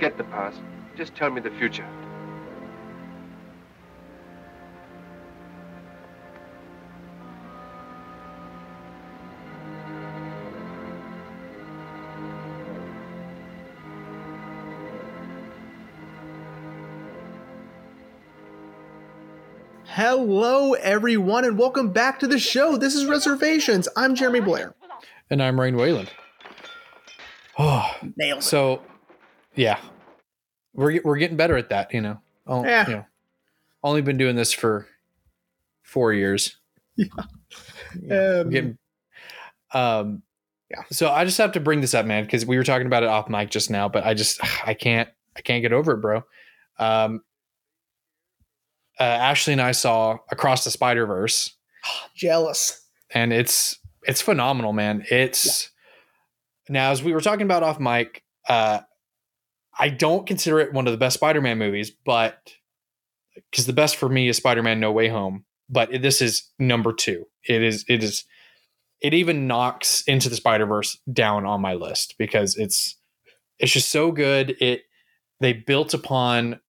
Forget the past. Just tell me the future. Hello, everyone, and welcome back to the show. This is Reservations. I'm Jeremy Blair. And I'm Rain Wayland. Oh, Nailed it. so yeah, we're we're getting better at that. You know, oh, Yeah. you know, only been doing this for four years. Yeah, we're Um, getting, um, Yeah. So I just have to bring this up, man, because we were talking about it off mic just now, but I just I can't I can't get over it, bro. Um, uh, Ashley and I saw Across the Spider Verse. Jealous. and it's it's phenomenal, man. It's now as we were talking about off mic, uh, I don't consider it one of the best Spider-Man movies, but because the best for me is Spider-Man No Way Home, but it- this is number two. It is it is it even knocks into the Spider-Verse down on my list because it's it's just so good. It they built upon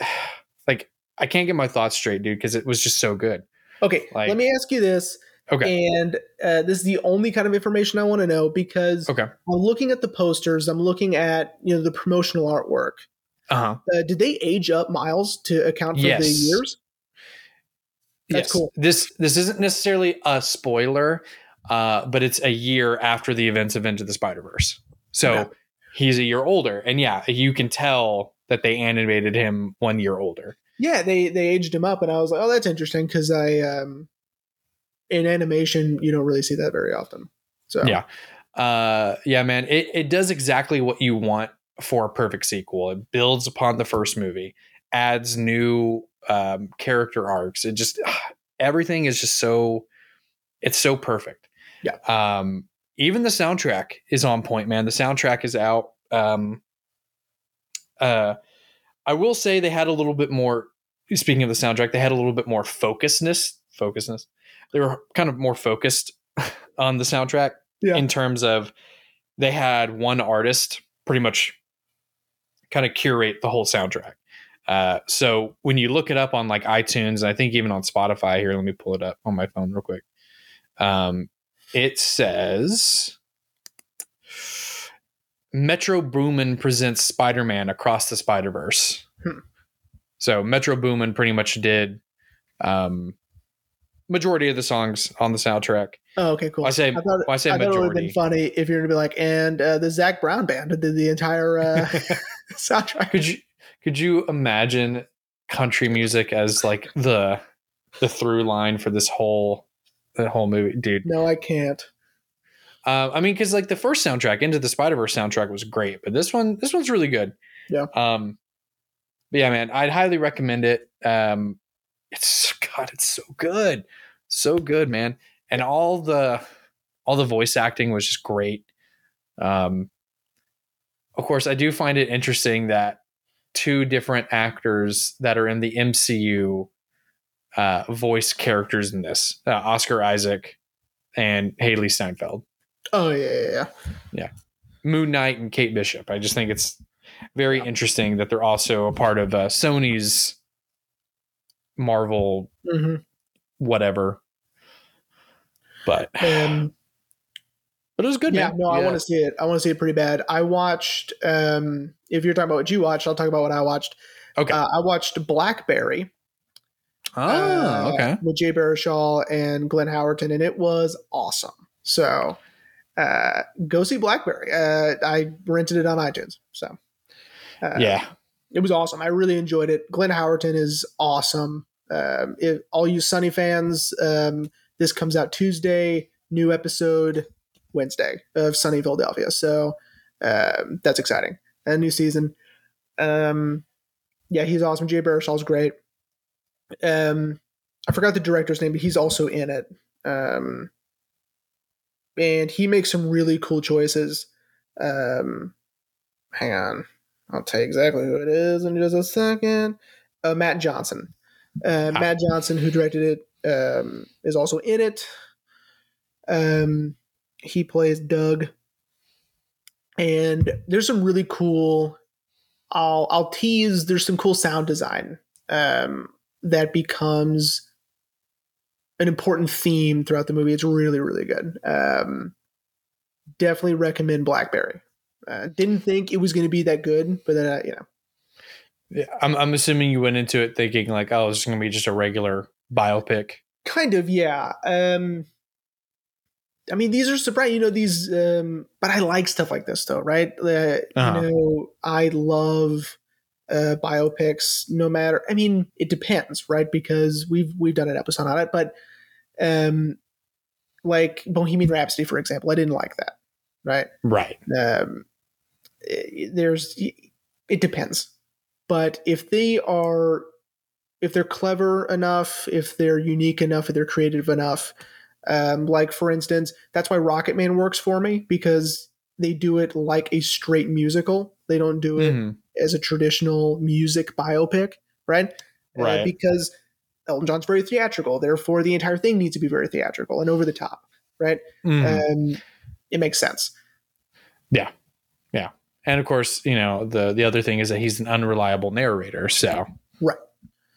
like I can't get my thoughts straight, dude, because it was just so good. Okay, Like- let me ask you this. Okay. And uh, this is the only kind of information I want to know because Okay. I'm looking at the posters, I'm looking at you know the promotional artwork. Uh-huh. Uh, did they age up Miles to account for the Yes. years? That's cool. This this isn't necessarily a spoiler, uh, but it's a year after the events of Into the Spider Verse. So Okay. he's a year older, and yeah, you can tell that they animated him one year older. Yeah, they they aged him up, and I was like, oh, that's interesting because I um in animation you don't really see that very often. So Yeah. Uh, yeah, man, it it does exactly what you want for a perfect sequel. It builds upon the first movie, adds new um, character arcs. It just everything is just so it's so perfect. Yeah. Um, even the soundtrack is on point, man. The soundtrack is out. Um, uh, I will say they had a little bit more. Speaking of the soundtrack, they had a little bit more focusness, Focusedness. They were kind of more focused on the soundtrack Yeah. in terms of they had one artist pretty much kind of curate the whole soundtrack. Uh, so when you look it up on like iTunes, and I think even on Spotify here, let me pull it up on my phone real quick. Um, it says Metro Boomin presents Spider Man Across the Spider Verse. Hmm. So Metro Boomin pretty much did um, majority of the songs on the soundtrack. Oh, okay, cool. I say I thought, well, I say I thought it would have been funny if you're gonna be like, and uh, the Zac Brown band did the entire uh, soundtrack. could you could you imagine country music as like the the through line for this whole the whole movie, dude? No, I can't. Uh, I mean, because like the first soundtrack, Into the Spider Verse soundtrack was great, but this one this one's really good. Yeah. Um. But yeah, man, I'd highly recommend it. Um, it's God, it's so good, so good, man, and all the all the voice acting was just great. Um. Of course, I do find it interesting that two different actors that are in the MCU uh, voice characters in this uh, Oscar Isaac and Hailee Steinfeld. Oh yeah, yeah, yeah. Moon Knight and Kate Bishop. I just think it's very interesting that they're also a part of uh, Sony's Marvel hmm whatever. But Um, but it was good, yeah, man. no, I want to see it. I want to see it pretty bad. I watched. Um, if you're talking about what you watched, I'll talk about what I watched. Okay. Uh, I watched Blackberry. Oh, uh, okay. With Jay Baruchel and Glenn Howerton, and it was awesome. So, uh, go see Blackberry. Uh, I rented it on iTunes. So, uh, yeah. It was awesome. I really enjoyed it. Glenn Howerton is awesome. Um, if all you Sunny fans, um, this comes out Tuesday. New episode Wednesday of Sunny Philadelphia. So um, that's exciting. A new season. Um, yeah, he's awesome. Jay Baruchel's great. Um, I forgot the director's name, but he's also in it. Um, and he makes some really cool choices. Um, hang on. I'll tell you exactly who it is in just a second. Uh, Matt Johnson. Uh, Ah. Matt Johnson, who directed it, um, is also in it. Um, he plays Doug. And there's some really cool I'll I'll tease. There's some cool sound design um, that becomes an important theme throughout the movie. It's really really good. Um, definitely recommend Blackberry. Uh, didn't think it was going to be that good, but then uh, you know, Yeah, I'm, I'm assuming you went into it thinking like, oh, it's going to be just a regular biopic. kind of yeah. Um, I mean, these are surprising. You know, these. Um, but I like stuff like this, though, right? Uh, Uh-huh. You know, I love uh, biopics. No matter. I mean, it depends, right? Because we've we've done an episode on it, but um, like Bohemian Rhapsody, for example, I didn't like that, right? Right. um, there's it depends. But if they are if they're clever enough if they're unique enough if they're creative enough um, like for instance that's why rocket man works for me because they do it like a straight musical. They don't do it Mhm. as a traditional music biopic right? Uh, Right. because elton john's very theatrical therefore the entire thing needs to be very theatrical and over the top right? Mhm. um, it makes sense and of course, you know, the, the other thing is that he's an unreliable narrator. So, Right.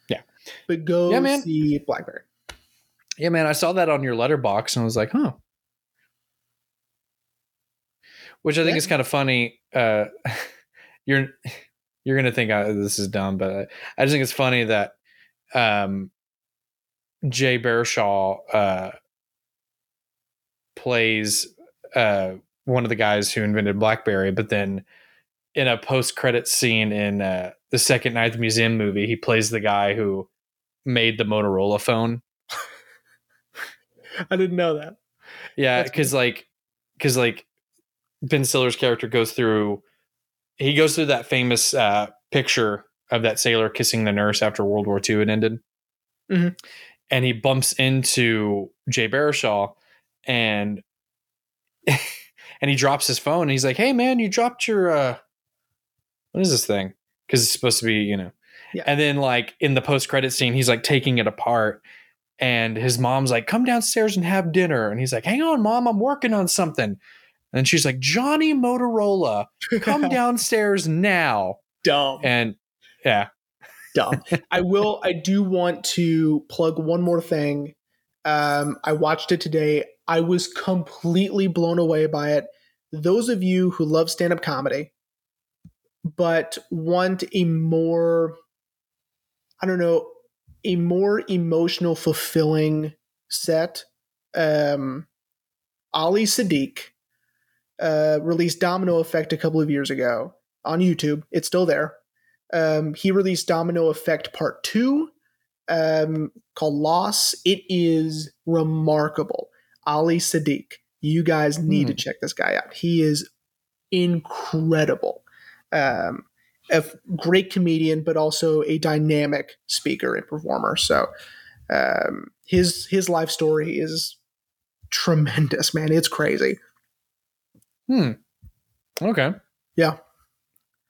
Yeah. but go Yeah, man. see blackberry yeah, man, I saw that on your Letterboxd and I was like, huh. Which I think Yeah. is kind of funny. Uh, you're you're gonna think uh, this is dumb, but I, I just think it's funny that um, Jay Baruchel uh, plays uh, one of the guys who invented BlackBerry, but then in a post-credit scene in uh, the Second Night the Museum movie, he plays the guy who made the Motorola phone. I didn't know that. Yeah, because like, because like, Ben Stiller's character goes through, he goes through that famous uh, picture of that sailor kissing the nurse after World War II had ended, Mhm. and he bumps into Jay Baruchel, and and he drops his phone, and he's like, "Hey, man, you dropped your uh, what is this thing?" Because it's supposed to be, you know. Yeah. And then like in the post credit scene, he's like taking it apart, and his mom's like, "Come downstairs and have dinner," and he's like, "Hang on, mom, I'm working on something." And she's like, "Johnny Motorola, come downstairs now." dumb. And yeah, dumb. I will. I do want to plug one more thing. Um, I watched it today. I was completely blown away by it. Those of you who love stand up comedy, but want a more, I don't know, a more emotional, fulfilling set, um, Ali Siddiq uh, released Domino Effect a couple of years ago on YouTube. It's still there. Um, he released Domino Effect Part 2 um, called Loss. It is remarkable. Ali Siddiq. You guys need to Hmm. check this guy out. He is incredible. Um, a great comedian, but also a dynamic speaker and performer. So um, his his life story is tremendous, man. It's crazy. hmm, okay, Yeah.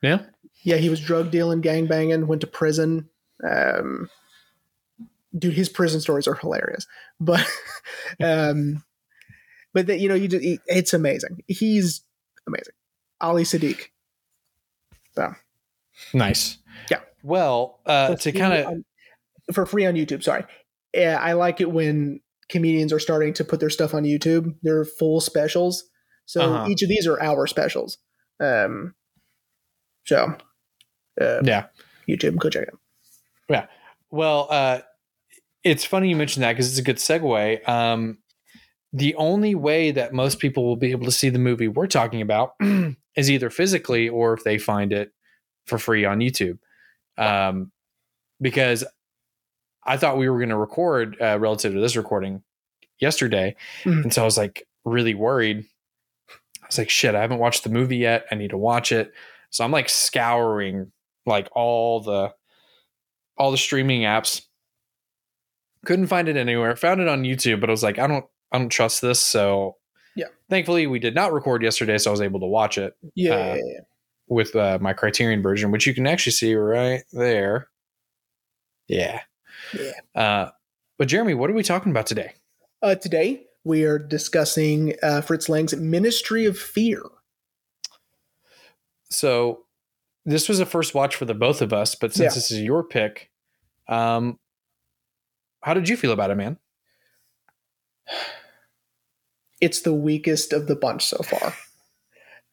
yeah, Yeah, he was drug dealing, gang banging, went to prison. Um, dude, his prison stories are hilarious. But, um, but that you know, you just he- it's amazing. He's amazing. Ali Siddiq. So nice. Yeah. Well, uh, for to kind of for free on YouTube. Sorry, yeah, I like it when comedians are starting to put their stuff on YouTube. They're full specials. So Uh-huh. each of these are hour specials. Um, so uh, yeah. YouTube, go check it out. Yeah. Well, uh, it's funny you mentioned that because it's a good segue. Um, the only way that most people will be able to see the movie we're talking about is either physically or if they find it for free on YouTube. Um, because I thought we were going to record uh, relative to this recording yesterday. Mhm. And so I was like really worried. I was like, shit, I haven't watched the movie yet. I need to watch it. So I'm like scouring like all the all the streaming apps. Couldn't find it anywhere. Found it on YouTube, but I was like, I don't I don't trust this. So Yeah. Thankfully we did not record yesterday, so I was able to watch it Yeah, Uh, yeah, yeah, with uh, my Criterion version, which you can actually see right there. Yeah. Yeah. Uh, but Jeremy, what are we talking about today? Uh, today we are discussing uh, Fritz Lang's Ministry of Fear. So this was a first watch for the both of us, but since Yeah. this is your pick, um, how did you feel about it, man? It's the weakest of the bunch so far.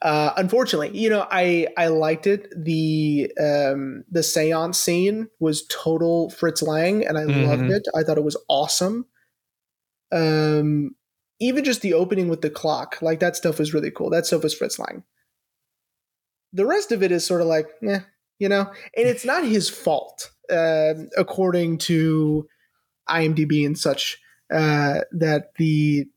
Uh, unfortunately, you know, I I liked it. The um, the seance scene was total Fritz Lang, and I loved Mhm. it. I thought it was awesome. Um, even just the opening with the clock, like that stuff was really cool. That stuff was Fritz Lang. The rest of it is sort of like, yeah, you know, and it's not his fault, um, according to IMDb and such. Uh, that the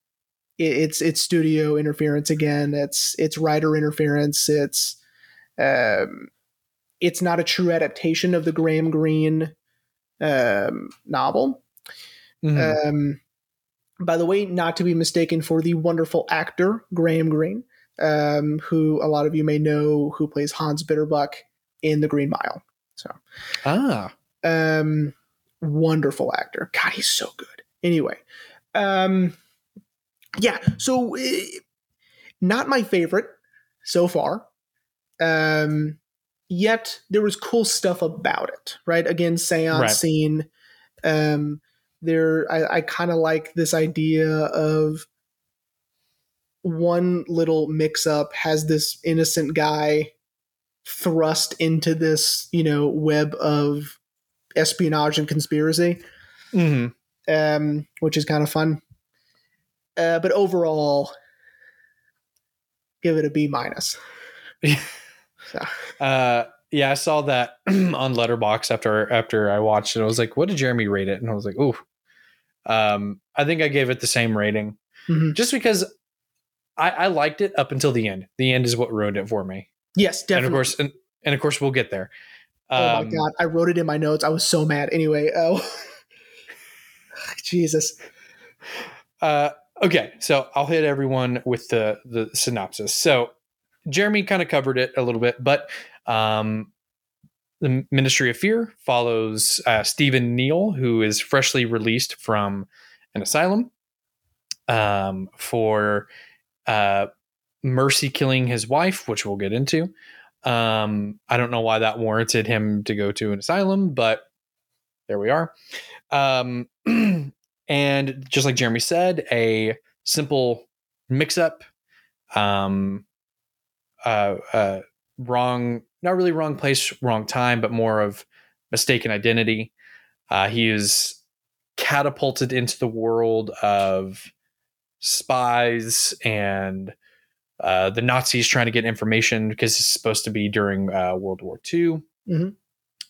it- it's it's studio interference again. It's it's writer interference. It's um, it's not a true adaptation of the Graham Greene um, novel. Mhm. Um, by the way, not to be mistaken for the wonderful actor Graham Greene, um, who a lot of you may know, who plays Hans Bitterbuck in The Green Mile. So, ah, um, wonderful actor. God, he's so good. Anyway, um, yeah. So, eh, not my favorite so far. Um, yet there was cool stuff about it. Right? Again, seance Right. scene. Um, there, I, I kind of like this idea of one little mix up has this innocent guy thrust into this, you know, web of espionage and conspiracy, mhm. Um, which is kind of fun. Uh, but overall, give it a B minus. So, Uh, yeah, I saw that on Letterboxd after after I watched it. I was like, "What did Jeremy rate it?" And I was like, "Ooh." Um, I think I gave it the same rating, mhm. just because I, I liked it up until the end. The end is what ruined it for me, yes, definitely. and of course, and, and of course, we'll get there. oh Um, my god, I wrote it in my notes. I was so mad. Anyway, oh Jesus. Uh, okay, so I'll hit everyone with the the synopsis. So Jeremy kind of covered it a little bit, but um, the Ministry of Fear follows uh, Stephen Neale, who is freshly released from an asylum um, for uh, mercy killing his wife, which we'll get into. Um, I don't know why that warranted him to go to an asylum, but there we are. Um, and just like Jeremy said, a simple mix-up, um, uh, uh, wrong, not really wrong place, wrong time, but more of mistaken identity. Uh, he is catapulted into the world of spies and uh, the Nazis trying to get information because it's supposed to be during uh, World War II, Mhm.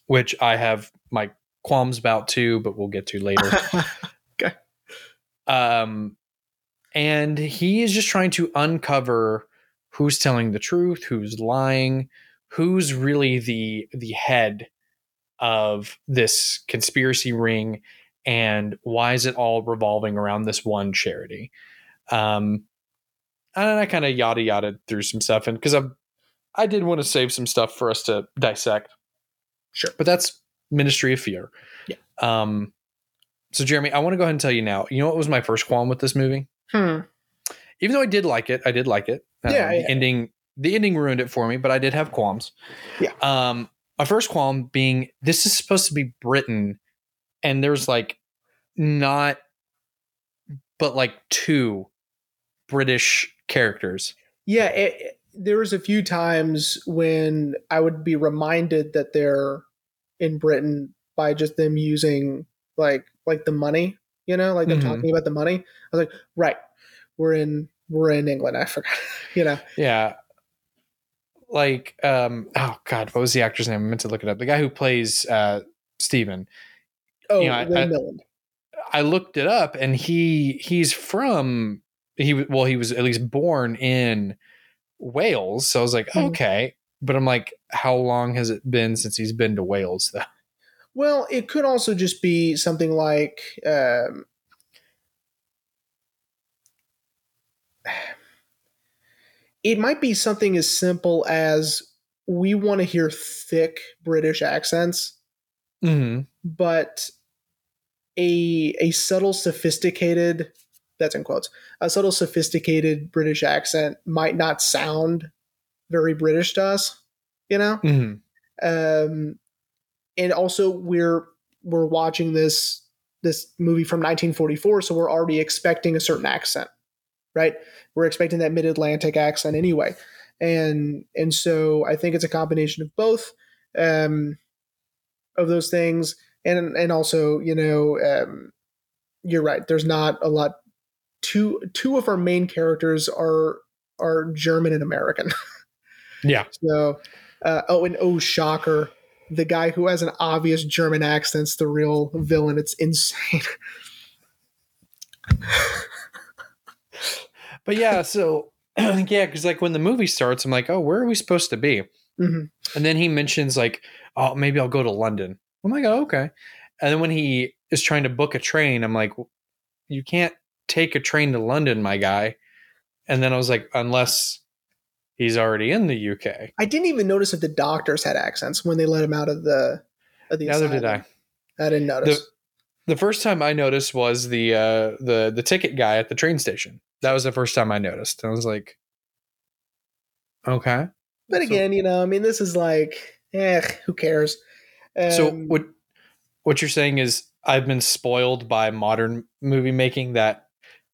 which I have my qualms about too, but we'll get to later. okay. um, and he is just trying to uncover who's telling the truth, who's lying, who's really the the head of this conspiracy ring, and why is it all revolving around this one charity? Um, and I kind of yada yada through some stuff, and because I'm, I did want to save some stuff for us to dissect. Sure. but that's Ministry of Fear. Yeah. Um. So Jeremy, I want to go ahead and tell you now. You know what was my first qualm with this movie? Hmm. Even though I did like it, I did like it. Um, Yeah, the ending the ending ruined it for me, but I did have qualms. Yeah. Um. My first qualm being this is supposed to be Britain, and there's like not, but like two British characters. Yeah, it, it- there was a few times when I would be reminded that they're in Britain by just them using like like the money, you know, like them Mhm. talking about the money. I was like, right, we're in we're in England. I forgot, you know. Yeah. Like, um, oh god, what was the actor's name? I meant to look it up. The guy who plays uh Steven. Oh, You know, I- Ray I- Milland. I looked it up and he he's from he well he was at least born in Wales. So I was like, Mhm. okay. But I'm like, how long has it been since he's been to Wales though? Well, it could also just be something like um, it might be something as simple as we want to hear thick British accents, Mm-hmm. but a a subtle, sophisticated that's in quotes a subtle, sophisticated British accent might not sound very British to us. You know, Mm-hmm. Um, and also we're we're watching this this movie from 1944, so we're already expecting a certain accent, right? We're expecting that mid Atlantic accent anyway, and and so I think it's a combination of both um, of those things, and and also you know um, you're right. There's not a lot. Two two of our main characters are are German and American. Yeah. So, uh, oh, and oh, shocker, the guy who has an obvious German accent's the real villain. It's insane. But yeah, so yeah, because like when the movie starts, I'm like, oh, where are we supposed to be? Mhm. And then he mentions like, oh, maybe I'll go to London. I'm like, oh, okay. And then when he is trying to book a train, I'm like, you can't take a train to London, my guy. And then I was like, unless he's already in the UK. I didn't even notice if the doctors had accents when they let him out of the. Of the Neither did I. I didn't notice. The first time I noticed was the uh, the the ticket guy at the train station. That was the first time I noticed. I was like, okay. but so- again, you know, I mean, this is like, eh, who cares? so Um, what what you're saying is I've been spoiled by modern movie making that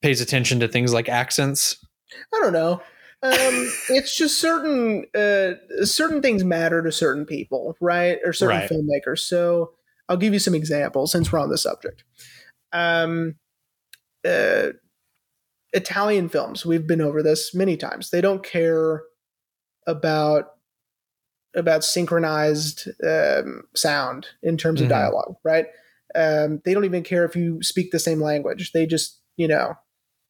pays attention to things like accents. I don't know. Um, it's just certain uh, certain things matter to certain people, right? Or certain Right. filmmakers. So I'll give you some examples since we're on the subject. Um, uh, Italian films. We've been over this many times. They don't care about about synchronized um, sound in terms of Mhm. dialogue, right? Um, they don't even care if you speak the same language. They just, you know,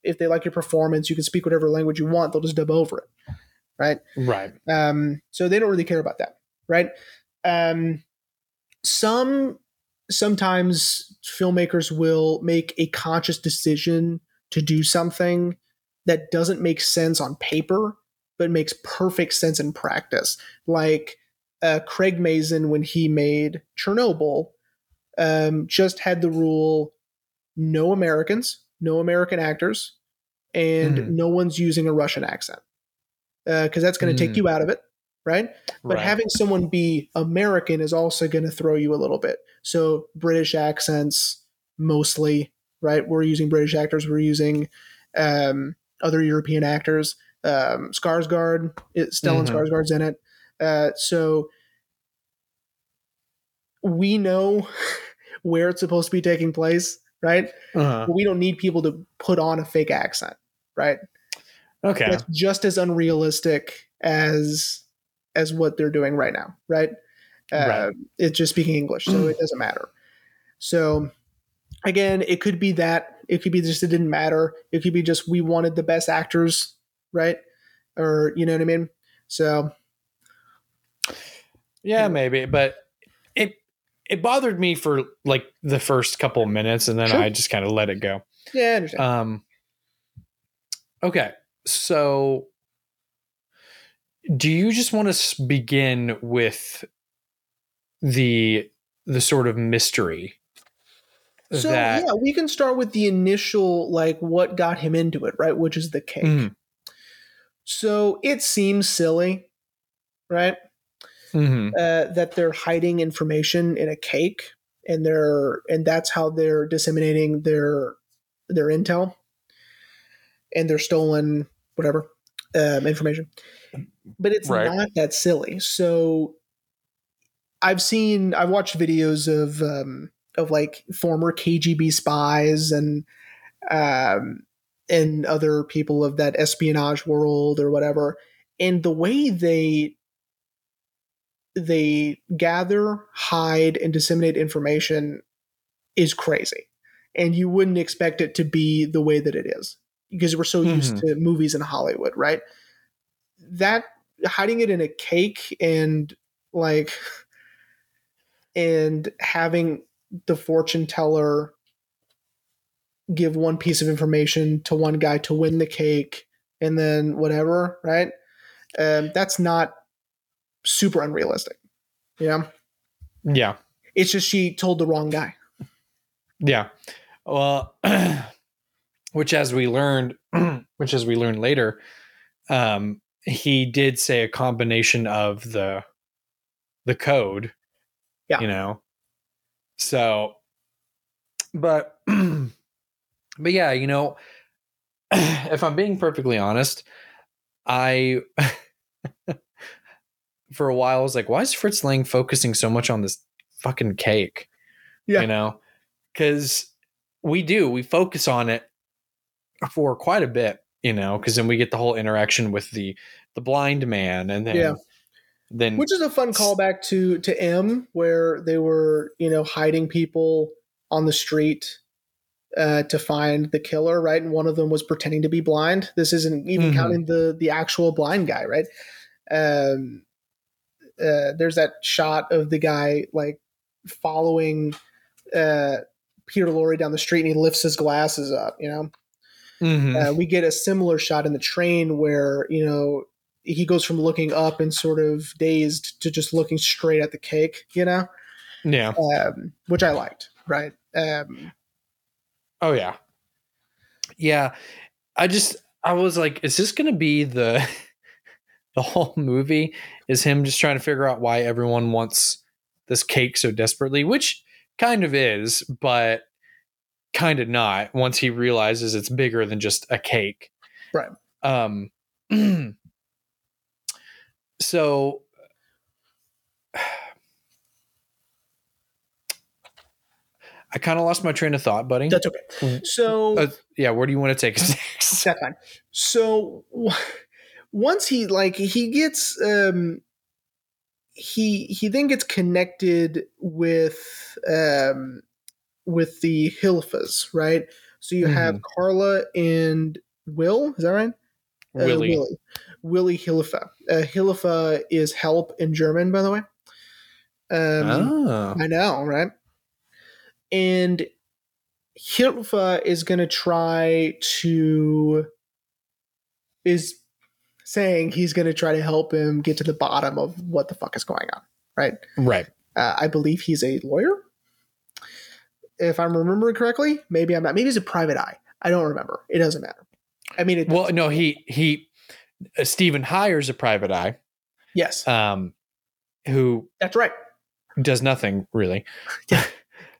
if they like your performance, you can speak whatever language you want. They'll just dub over it, right? Right. Um, so they don't really care about that, right? Um, some sometimes filmmakers will make a conscious decision to do something that doesn't make sense on paper, but makes perfect sense in practice. Like uh, Craig Mazin, when he made Chernobyl, um, just had the rule: no Americans, no American actors, and Mhm. no one's using a Russian accent because that's going to take Mm. you out of it, right? But right. having someone be American is also going to throw you a little bit. So British accents mostly, right? We're using British actors. We're using um, other European actors. Um, Skarsgård, it, Stellan Mhm. Skarsgård's in it. Uh, so we know where it's supposed to be taking place, right? Uh-huh. We don't need people to put on a fake accent, right? Okay. that's just as unrealistic as as what they're doing right now, right? Uh, Right. It's just speaking English, so it doesn't matter. So again, it could be that it could be just it didn't matter. It could be just we wanted the best actors, right? Or you know what I mean? So Yeah, maybe, but it bothered me for like the first couple minutes, and then Sure. I just kind of let it go. yeah, I understand. Um. Okay, so do you just want to begin with the the sort of mystery so that yeah, we can start with the initial like what got him into it, right? Which is the cake. Mhm. So it seems silly, right? Mhm. uh, that they're hiding information in a cake and they're and that's how they're disseminating their their intel and their stolen whatever um, information but it's Right. not that silly so i've seen i've watched videos of um, of like former kgb spies and um, and other people of that espionage world or whatever and the way they they gather, hide, and disseminate information is crazy. And you wouldn't expect it to be the way that it is because we're so used to movies in Hollywood, right? That hiding it in a cake and like and having the fortune teller give one piece of information to one guy to win the cake and then whatever, right? Um, that's not super unrealistic. Yeah. yeah It's just she told the wrong guy. yeah well which as we learned which as we learned later um he did say a combination of the the code. Yeah. You know. So but but yeah, you know, if I'm being perfectly honest, I for a while I was like, why is Fritz Lang focusing so much on this fucking cake? Yeah. You know? Cause we do, we focus on it for quite a bit, you know, because then we get the whole interaction with the the blind man and then Yeah. then which is a fun callback to to M, where they were you know hiding people on the street uh, to find the killer, right? And one of them was pretending to be blind. This isn't even Mhm. counting the the actual blind guy, right? Um, uh, there's that shot of the guy like following uh, Peter Lorre down the street, and he lifts his glasses up. You know, Mhm. uh, we get a similar shot in the train where you know he goes from looking up and sort of dazed to just looking straight at the cake. You know, yeah. um, which I liked. Right. Um, Oh yeah. Yeah. I just I was like, is this gonna be the the whole movie? Is him just trying to figure out why everyone wants this cake so desperately, which kind of is, but kind of not once he realizes it's bigger than just a cake. Right. Um so I kind of lost my train of thought, buddy. that's okay. So Uh, yeah, where do you want to take us next? that's fine. So once he like he gets um he he then gets connected with um with the Hilfes, right? So you have Carla and Will, is that right? Uh, Willie. Willie. Willie Hilfe. Uh, Hilfe is help in German, by the way. Um, oh. I know, right? And Hilfe is going to try to is saying he's going to try to help him get to the bottom of what the fuck is going on, right? Right. Uh, I believe he's a lawyer, if I'm remembering correctly. Maybe I'm not. Maybe he's a private eye. I don't remember. It doesn't matter. I mean, it, Well, no, he he uh, Stephen hires a private eye, yes, um, who that's right. does nothing really, yeah.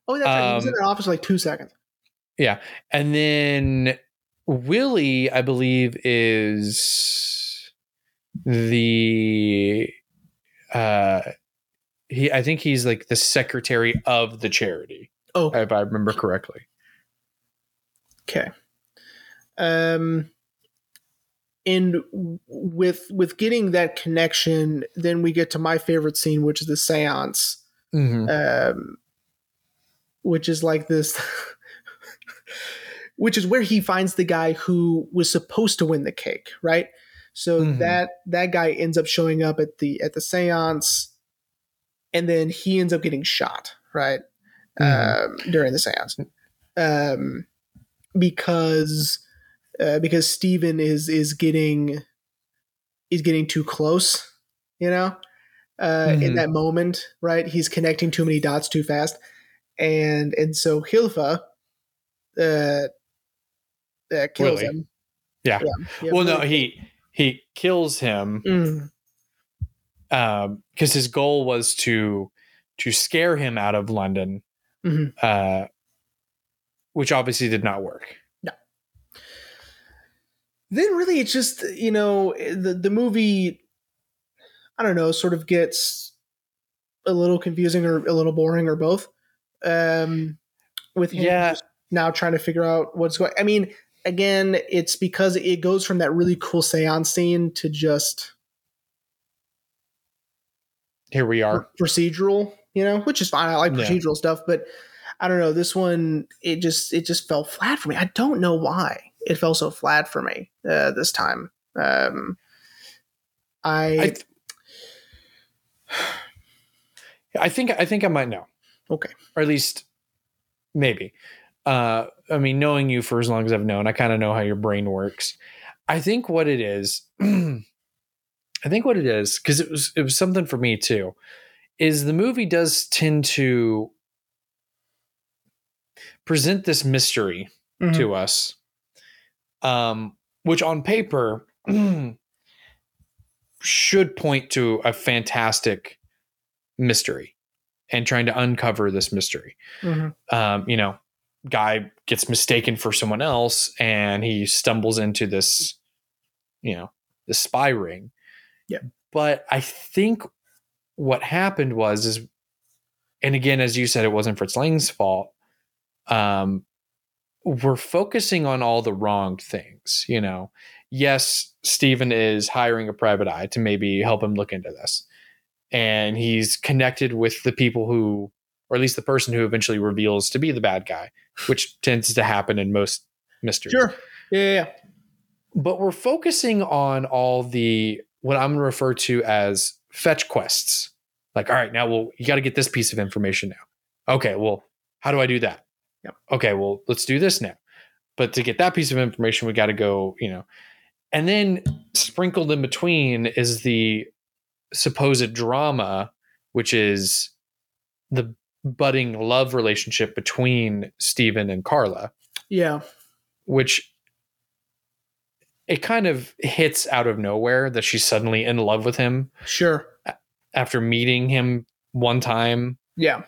Oh, that's right. He was in Um, the office for like two seconds. Yeah, and then Willie, I believe, is the uh he. I think he's like the secretary of the charity, Oh, if I remember correctly. Okay. Um and with with getting that connection, then we get to my favorite scene, which is the seance. Mhm. Um which is like this which is where he finds the guy who was supposed to win the cake, right? So Mhm. that that guy ends up showing up at the at the seance and then he ends up getting shot, right? Mhm. Um during the seance. Um because uh, because Steven is is getting is getting too close, you know, uh, in Mhm. that moment, right? He's connecting too many dots too fast, and and so Hilfe uh, uh, kills Willie. him. Yeah. yeah well, no, he he kills him Mm, because his goal was to to scare him out of London, Mhm. uh, which obviously did not work. No. then really it's just you know the the movie i don't know sort of gets a little confusing or a little boring or both um with him Yeah. now trying to figure out what's going i mean again it's because it goes from that really cool seance scene to just Here we are. procedural you know which is fine i like Yeah. procedural stuff but i don't know this one it just it just fell flat for me i don't know why it fell so flat for me uh, this time um i, I, th- I think I think I might know, okay or at least maybe. Uh, I mean, knowing you for as long as I've known, I kind of know how your brain works. I think what it is, I think what it is, because it was it was something for me too, is the movie does tend to present this mystery Mhm. to us, um, which on paper should point to a fantastic mystery and trying to uncover this mystery. Mhm. Um, you know, guy gets mistaken for someone else and he stumbles into this, you know, the spy ring. Yeah. But I think what happened was is and again, as you said, it wasn't Fritz Lang's fault. Um, we're focusing on all the wrong things, you know. Yes, Stephen is hiring a private eye to maybe help him look into this. And he's connected with the people who, or at least the person who eventually reveals to be the bad guy, which tends to happen in most mysteries. Sure. Yeah, yeah. But we're focusing on all the, what I'm going to refer to as fetch quests. Like, all right, now, well, you got to get this piece of information now. Okay, well, how do I do that? Yep. Okay, well, let's do this now. But to get that piece of information, we got to go, you know. And then sprinkled in between is the supposed drama, which is the budding love relationship between Stephen and Carla, Yeah. which it kind of hits out of nowhere that she's suddenly in love with him Sure. after meeting him one time. Yeah.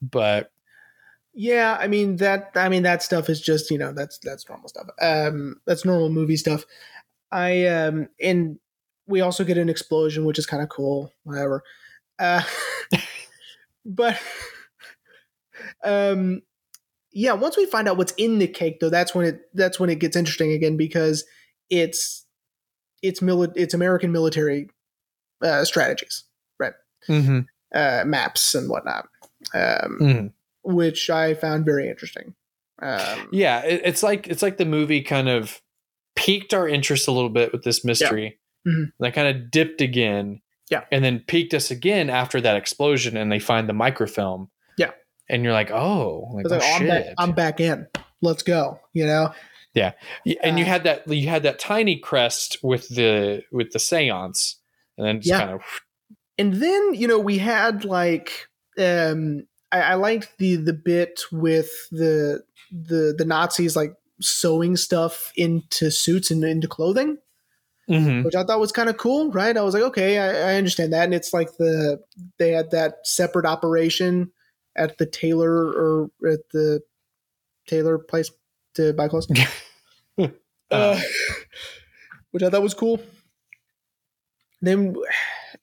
But Yeah, I mean that I mean that stuff is just, you know, that's that's normal stuff. Um that's normal movie stuff. I um and we also get an explosion which is kind of cool, whatever. Uh but um yeah, once we find out what's in the cake though, that's when it that's when it gets interesting again because it's it's mili- it's American military uh strategies, right mm-hmm. uh maps and whatnot. Um mhm. which I found very interesting. Um, yeah, it, it's like it's like the movie kind of piqued our interest a little bit with this mystery. Mhm. And they kind of dipped again. Yeah. And then piqued us again after that explosion and they find the microfilm. Yeah. And you're like, oh, like, like, oh, "Oh, I'm, shit. back, I'm back in. Let's go. You know? Yeah. and you uh, had that you had that tiny crest with the with the seance and then just Yeah. kind of And then you know we had like um, I, I liked the the bit with the the the Nazis like sewing stuff into suits and into clothing, Mhm. which I thought was kind of cool. Right? I was like, okay, I, I understand that. And it's like the they had that separate operation at the tailor or at the tailor place to buy clothes. Uh, which I thought was cool. Then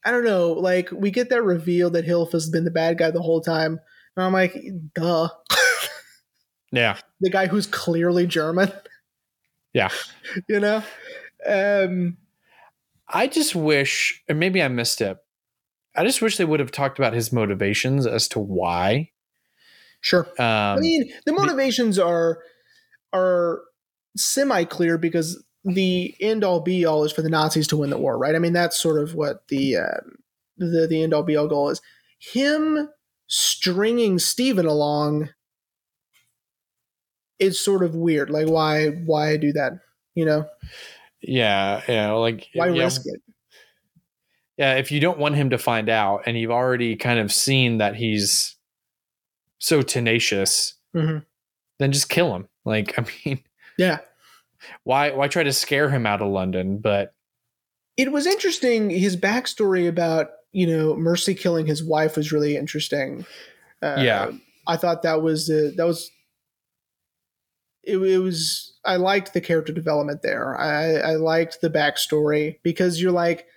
I don't know, like we get that reveal that Hilf has been the bad guy the whole time, and I'm like, duh, yeah. the guy who's clearly German. Yeah. you know. Um, I just wish, or maybe I missed it. I just wish they would have talked about his motivations as to why. sure. Um, I mean, the motivations are are semi clear because the end all be all is for the Nazis to win the war, right? I mean, that's sort of what the um, the the end all be all goal is. Him stringing Stephen along is sort of weird. Like, why why do that? You know, yeah, yeah, like why yeah, risk it? yeah, if you don't want him to find out, and you've already kind of seen that he's so tenacious, Mhm. then just kill him. Like, I mean, Yeah, why why try to scare him out of London? But it was interesting. His backstory about you know Mercy killing his wife was really interesting. Uh, Yeah. I thought that was uh, that was it, it was. I liked the character development there. I, I liked the backstory because you're like,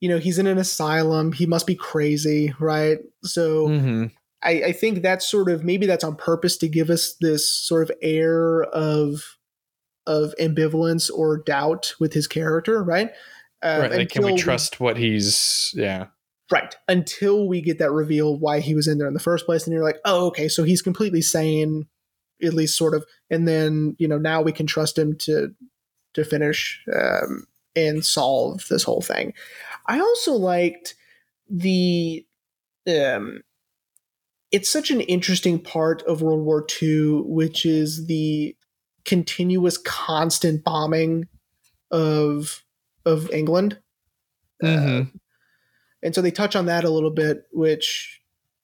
you know, he's in an asylum. He must be crazy, right? So Mhm. I, I think that's sort of maybe that's on purpose to give us this sort of air of of ambivalence or doubt with his character, right? Uh, right, like, can we trust what he's? Yeah, right until we get that reveal why he was in there in the first place, and you're like, oh, okay, so he's completely sane, at least sort of, and then you know now we can trust him to to finish um, and solve this whole thing. I also liked the um, it's such an interesting part of World War II, which is the continuous, constant bombing of of England. Uh, Mhm. and so they touch on that a little bit, which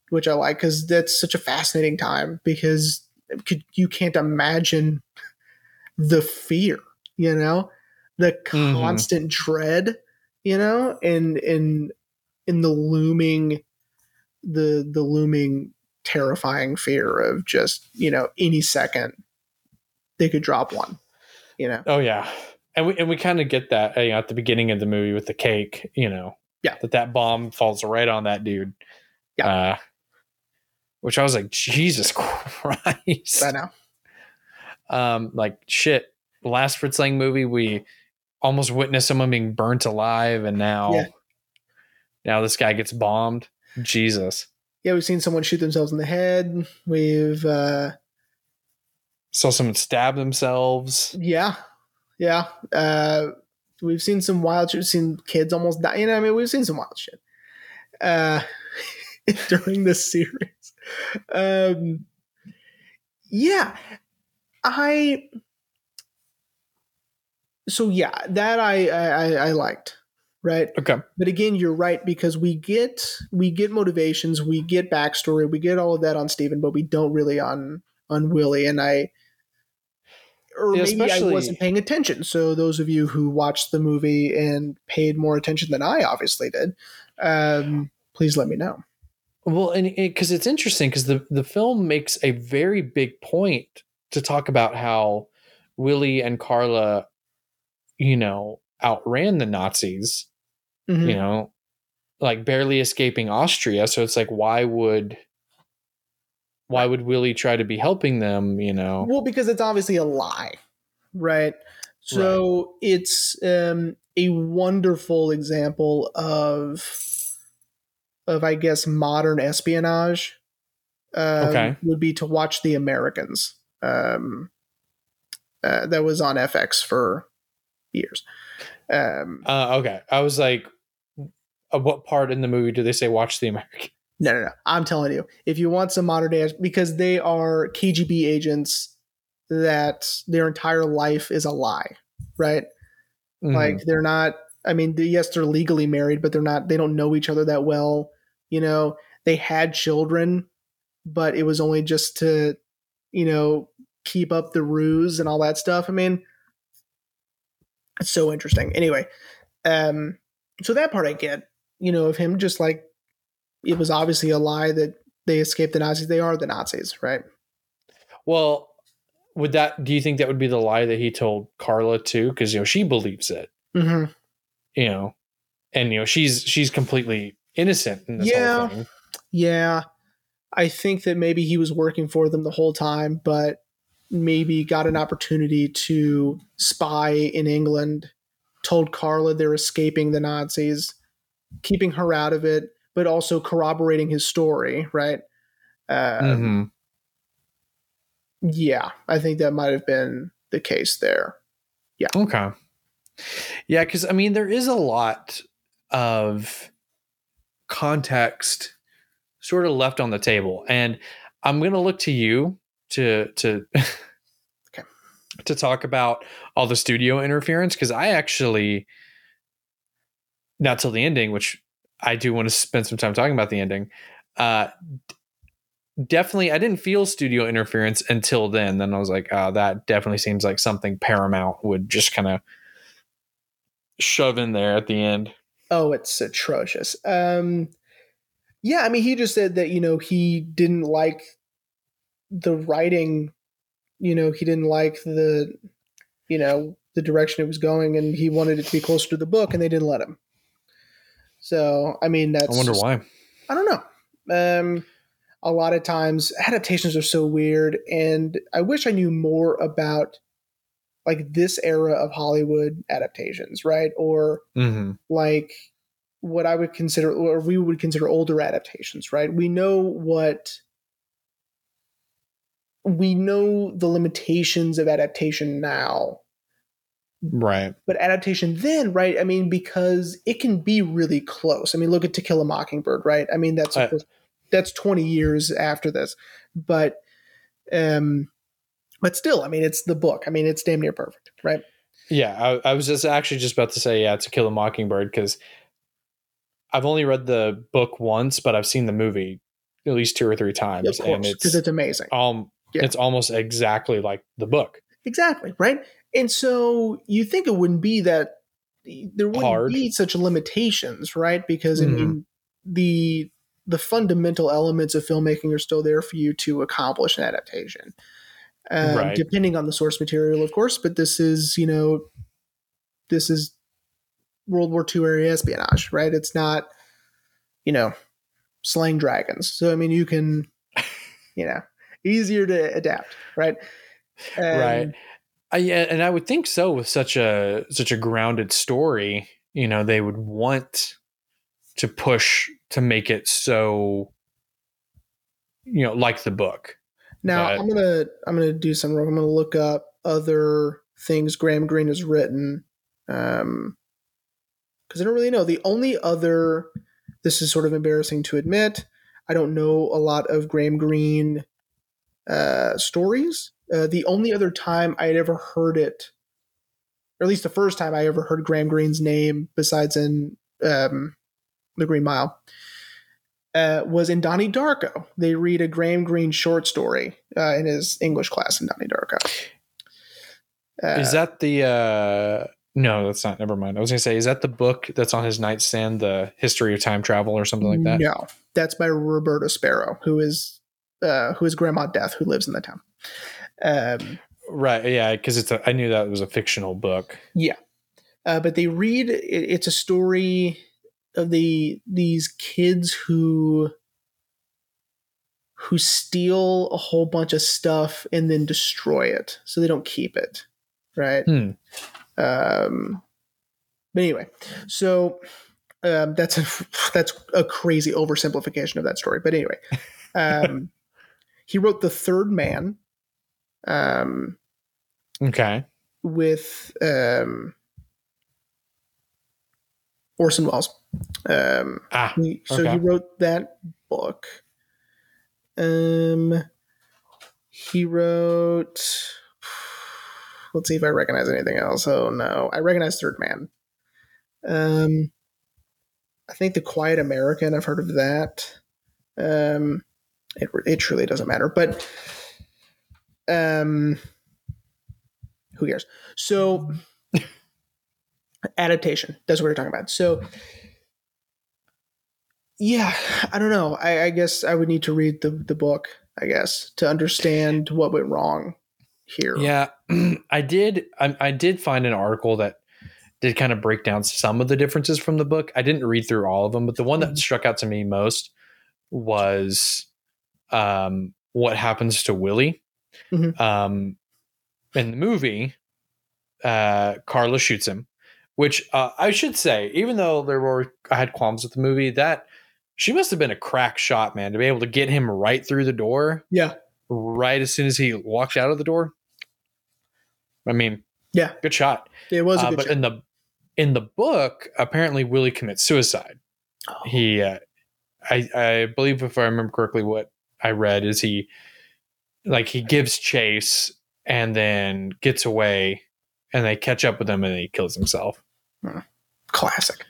which I like because that's such a fascinating time because could, you can't imagine the fear, you know, the Mhm. constant dread, you know, and in in the looming the the looming terrifying fear of just you know any second they could drop one you know Oh yeah, and we and we kind of get that you know, at the beginning of the movie with the cake. You know, Yeah. that that bomb falls right on that dude. Yeah. Uh, which I was like, Jesus Christ. i know Um, like shit. Last Fritz Lang movie, we almost witnessed someone being burnt alive, and now, Yeah. now this guy gets bombed. Jesus. yeah we've seen someone shoot themselves in the head we've uh Saw someone stab themselves. yeah yeah uh we've seen some wild shit we've seen kids almost die you know i mean we've seen some wild shit uh during this series um yeah i so yeah that i i i liked right? Okay. but again you're right because we get we get motivations we get backstory we get all of that on Stephen but we don't really on on Willie and I or Yeah, maybe I wasn't paying attention. So those of you who watched the movie and paid more attention than I obviously did um please let me know Well, and because it's interesting because the the film makes a very big point to talk about how Willie and Carla, you know, outran the Nazis. Mhm. You know, like barely escaping Austria. So it's like, why would why would Willie try to be helping them? You know, Well, because it's obviously a lie, right? So it's um, a wonderful example of of I guess modern espionage. Um, Okay. would be to watch The Americans. Um, uh, that was on FX for years. Um, uh, okay. I was like, uh, what part in the movie do they say watch the American? No, no, no. I'm telling you, if you want some modern day, because they are KGB agents that their entire life is a lie, right? Mhm. Like they're not. I mean, yes, they're legally married, but they're not. They don't know each other that well. You know, they had children, but it was only just to, you know, keep up the ruse and all that stuff. I mean, it's so interesting. Anyway, um, so that part I get. You know, of him just like it was obviously a lie that they escaped the Nazis. They are the Nazis, right? Well, would that? Do you think that would be the lie that he told Carla too? Because you know she believes it. Mm-hmm. You know, and you know she's she's completely innocent in this Yeah. whole thing. Yeah, I think that maybe he was working for them the whole time, but maybe got an opportunity to spy in England, told Carla they're escaping the Nazis, keeping her out of it, but also corroborating his story, right? Uh, Mhm. Yeah, I think that might have been the case there. Yeah. Okay. Yeah, because I mean, there is a lot of context sort of left on the table, and I'm going to look to you to to Okay. to talk about all the studio interference because I actually not till the ending, which I do want to spend some time talking about the ending. Uh, definitely, I didn't feel studio interference until then. Then I was like, oh, that definitely seems like something Paramount would just kind of shove in there at the end. Oh, it's atrocious. Um, yeah, I mean, he just said that you know he didn't like the writing. You know, he didn't like the, you know, the direction it was going, and he wanted it to be closer to the book, and they didn't let him. So, I mean, that's I wonder just- why. I don't know. Um, a lot of times adaptations are so weird, and I wish I knew more about like this era of Hollywood adaptations, right? Or hmm like what I would consider, or we would consider older adaptations, right? We know what we know the limitations of adaptation now, Right. but adaptation then, right? I mean, because it can be really close. I mean, look at To Kill a Mockingbird, right? I mean, that's I- that's twenty years after this, but um, but still, I mean, it's the book. I mean, it's damn near perfect, right? Yeah, I, I was just actually just about to say, yeah, To Kill a Mockingbird because I've only read the book once, but I've seen the movie at least two or three times, Of and course, because it's it's amazing. um, Yeah. it's almost exactly like the book. Exactly, right? And so you think it wouldn't be that there wouldn't Hard. be such limitations, right? Because I Mhm. mean, the the fundamental elements of filmmaking are still there for you to accomplish an adaptation. Um, Right. Depending on the source material, of course, but this is, you know, this is World War II era espionage, right? It's not, you know, slaying dragons. So, I mean, you can, you know, easier to adapt, right? Um, right. I, yeah, and I would think so with such a such a grounded story. You know, they would want to push to make it so, you know, like the book. Now But- I'm gonna I'm gonna do some. I'm gonna look up other things Graham Greene has written, um, because I don't really know. The only other this is sort of embarrassing to admit. I don't know a lot of Graham Greene uh, stories. Uh, the only other time I had ever heard it, or at least the first time I ever heard Graham Greene's name, besides in um, The Green Mile, uh, was in Donnie Darko. They read a Graham Greene short story uh, in his English class in Donnie Darko. Uh, is that the? uh No, that's not. Never mind. I was gonna say, is that the book that's on his nightstand, the history of time travel or something like that? No, that's by Roberta Sparrow, who is uh, who is Grandma Death, who lives in the town. Um, Right. Yeah, because it's. A, I knew that was a fictional book. Yeah. Uh, but they read it, it's a story of the these kids who who steal a whole bunch of stuff and then destroy it so they don't keep it right Hmm. um but anyway so um that's a that's a crazy oversimplification of that story but anyway um he wrote the third man um Okay. with um, Orson Welles. Um, Ah. he, so okay. he wrote that book. Um, he wrote. Let's see if I recognize anything else. Oh no, I recognize Third Man. Um, I think The Quiet American. I've heard of that. Um, it it truly doesn't matter, but um, who cares? So adaptation. That's what we're talking about. So yeah, I don't know. I, I guess I would need to read the the book. I guess to understand what went wrong here. Yeah, I did. I, I did find an article that did kind of break down some of the differences from the book. I didn't read through all of them, but the one that Mhm. struck out to me most was um, what happens to Willie. Mhm. Um, in the movie, uh, Carla shoots him, which uh, I should say, even though there were I had qualms with the movie, that she must have been a crack shot, man, to be able to get him right through the door yeah, right as soon as he walked out of the door. I mean, Yeah. good shot. it was a Uh, but show. in the in the book, apparently Willie commits suicide. Oh. He, uh, I, I believe, if I remember correctly, what I read is he, like, he gives chase and then gets away, and they catch up with him, and he kills himself, Classic.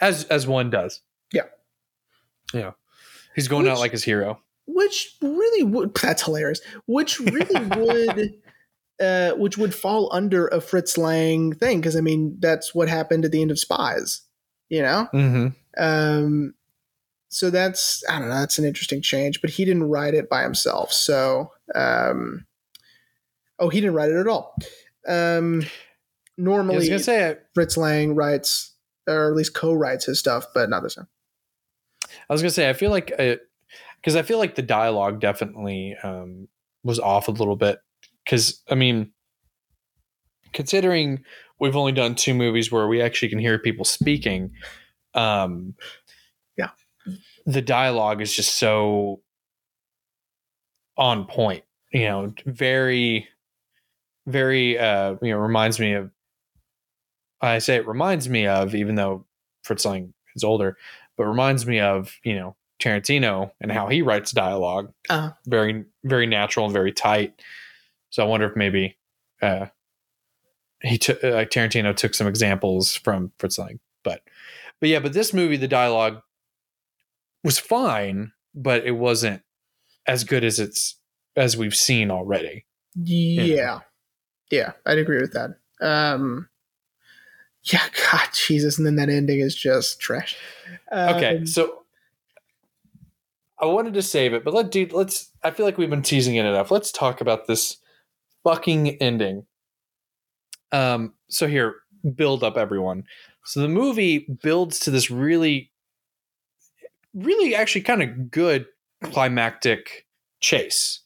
as as one does. Yeah. yeah. He's going out like his hero. Which really would that's hilarious. Which really would uh which would fall under a Fritz Lang thing because I mean that's what happened at the end of Spies, you know? Mm-hmm. Um, so that's I don't know. That's an interesting change, but he didn't write it by himself. So, um, oh, he didn't write it at all. Um, I was normally, gonna say, it. Fritz Lang writes, or at least co-writes his stuff, but not this time. I was gonna say, I feel like because I feel like the dialogue definitely um, was off a little bit. Because I mean, considering we've only done two movies where we actually can hear people speaking, um, Yeah. the dialogue is just so on point. You know, very, very. Uh, you know, reminds me of. I say it reminds me of, even though Fritz Lang is older, but reminds me of you know Tarantino and how he writes dialogue. Uh-huh. Very very natural and very tight. So I wonder if maybe uh, he took uh, like Tarantino took some examples from Fritz Lang, but but yeah, but this movie the dialogue was fine, but it wasn't as good as it's as we've seen already. Yeah, yeah, I'd agree with that. Um, yeah, God, Jesus, and then that ending is just trash. Okay, Um, so I wanted to save it, but let dude, let's. I feel like we've been teasing it enough. Let's talk about this fucking ending. Um. So here, build up everyone. So the movie builds to this really, really actually kind of good climactic chase.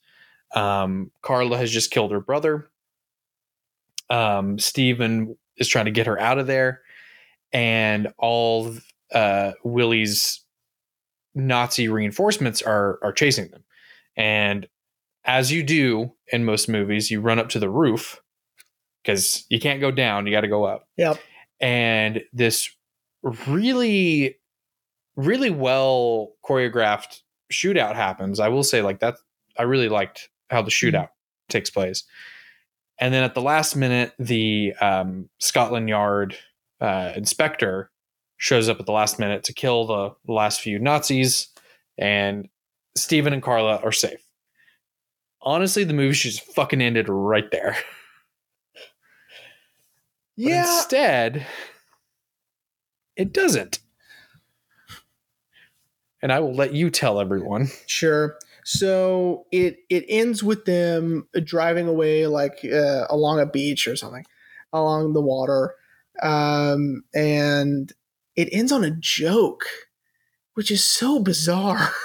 Um, Carla has just killed her brother. Um, Stephen is trying to get her out of there, and all uh, Willie's Nazi reinforcements are are chasing them. And as you do in most movies, you run up to the roof because you can't go down; you got to go up. Yep. And this really, really well choreographed shootout happens. I will say, like that, I really liked how the shootout takes place. And then at the last minute, the um, Scotland Yard uh, inspector shows up at the last minute to kill the last few Nazis, and Stephen and Carla are safe. Honestly, the movie should just fucking ended right there. But Yeah. instead, it doesn't. And I will let you tell everyone. Sure. So it it ends with them driving away like uh, along a beach or something, along the water, um, and it ends on a joke, which is so bizarre.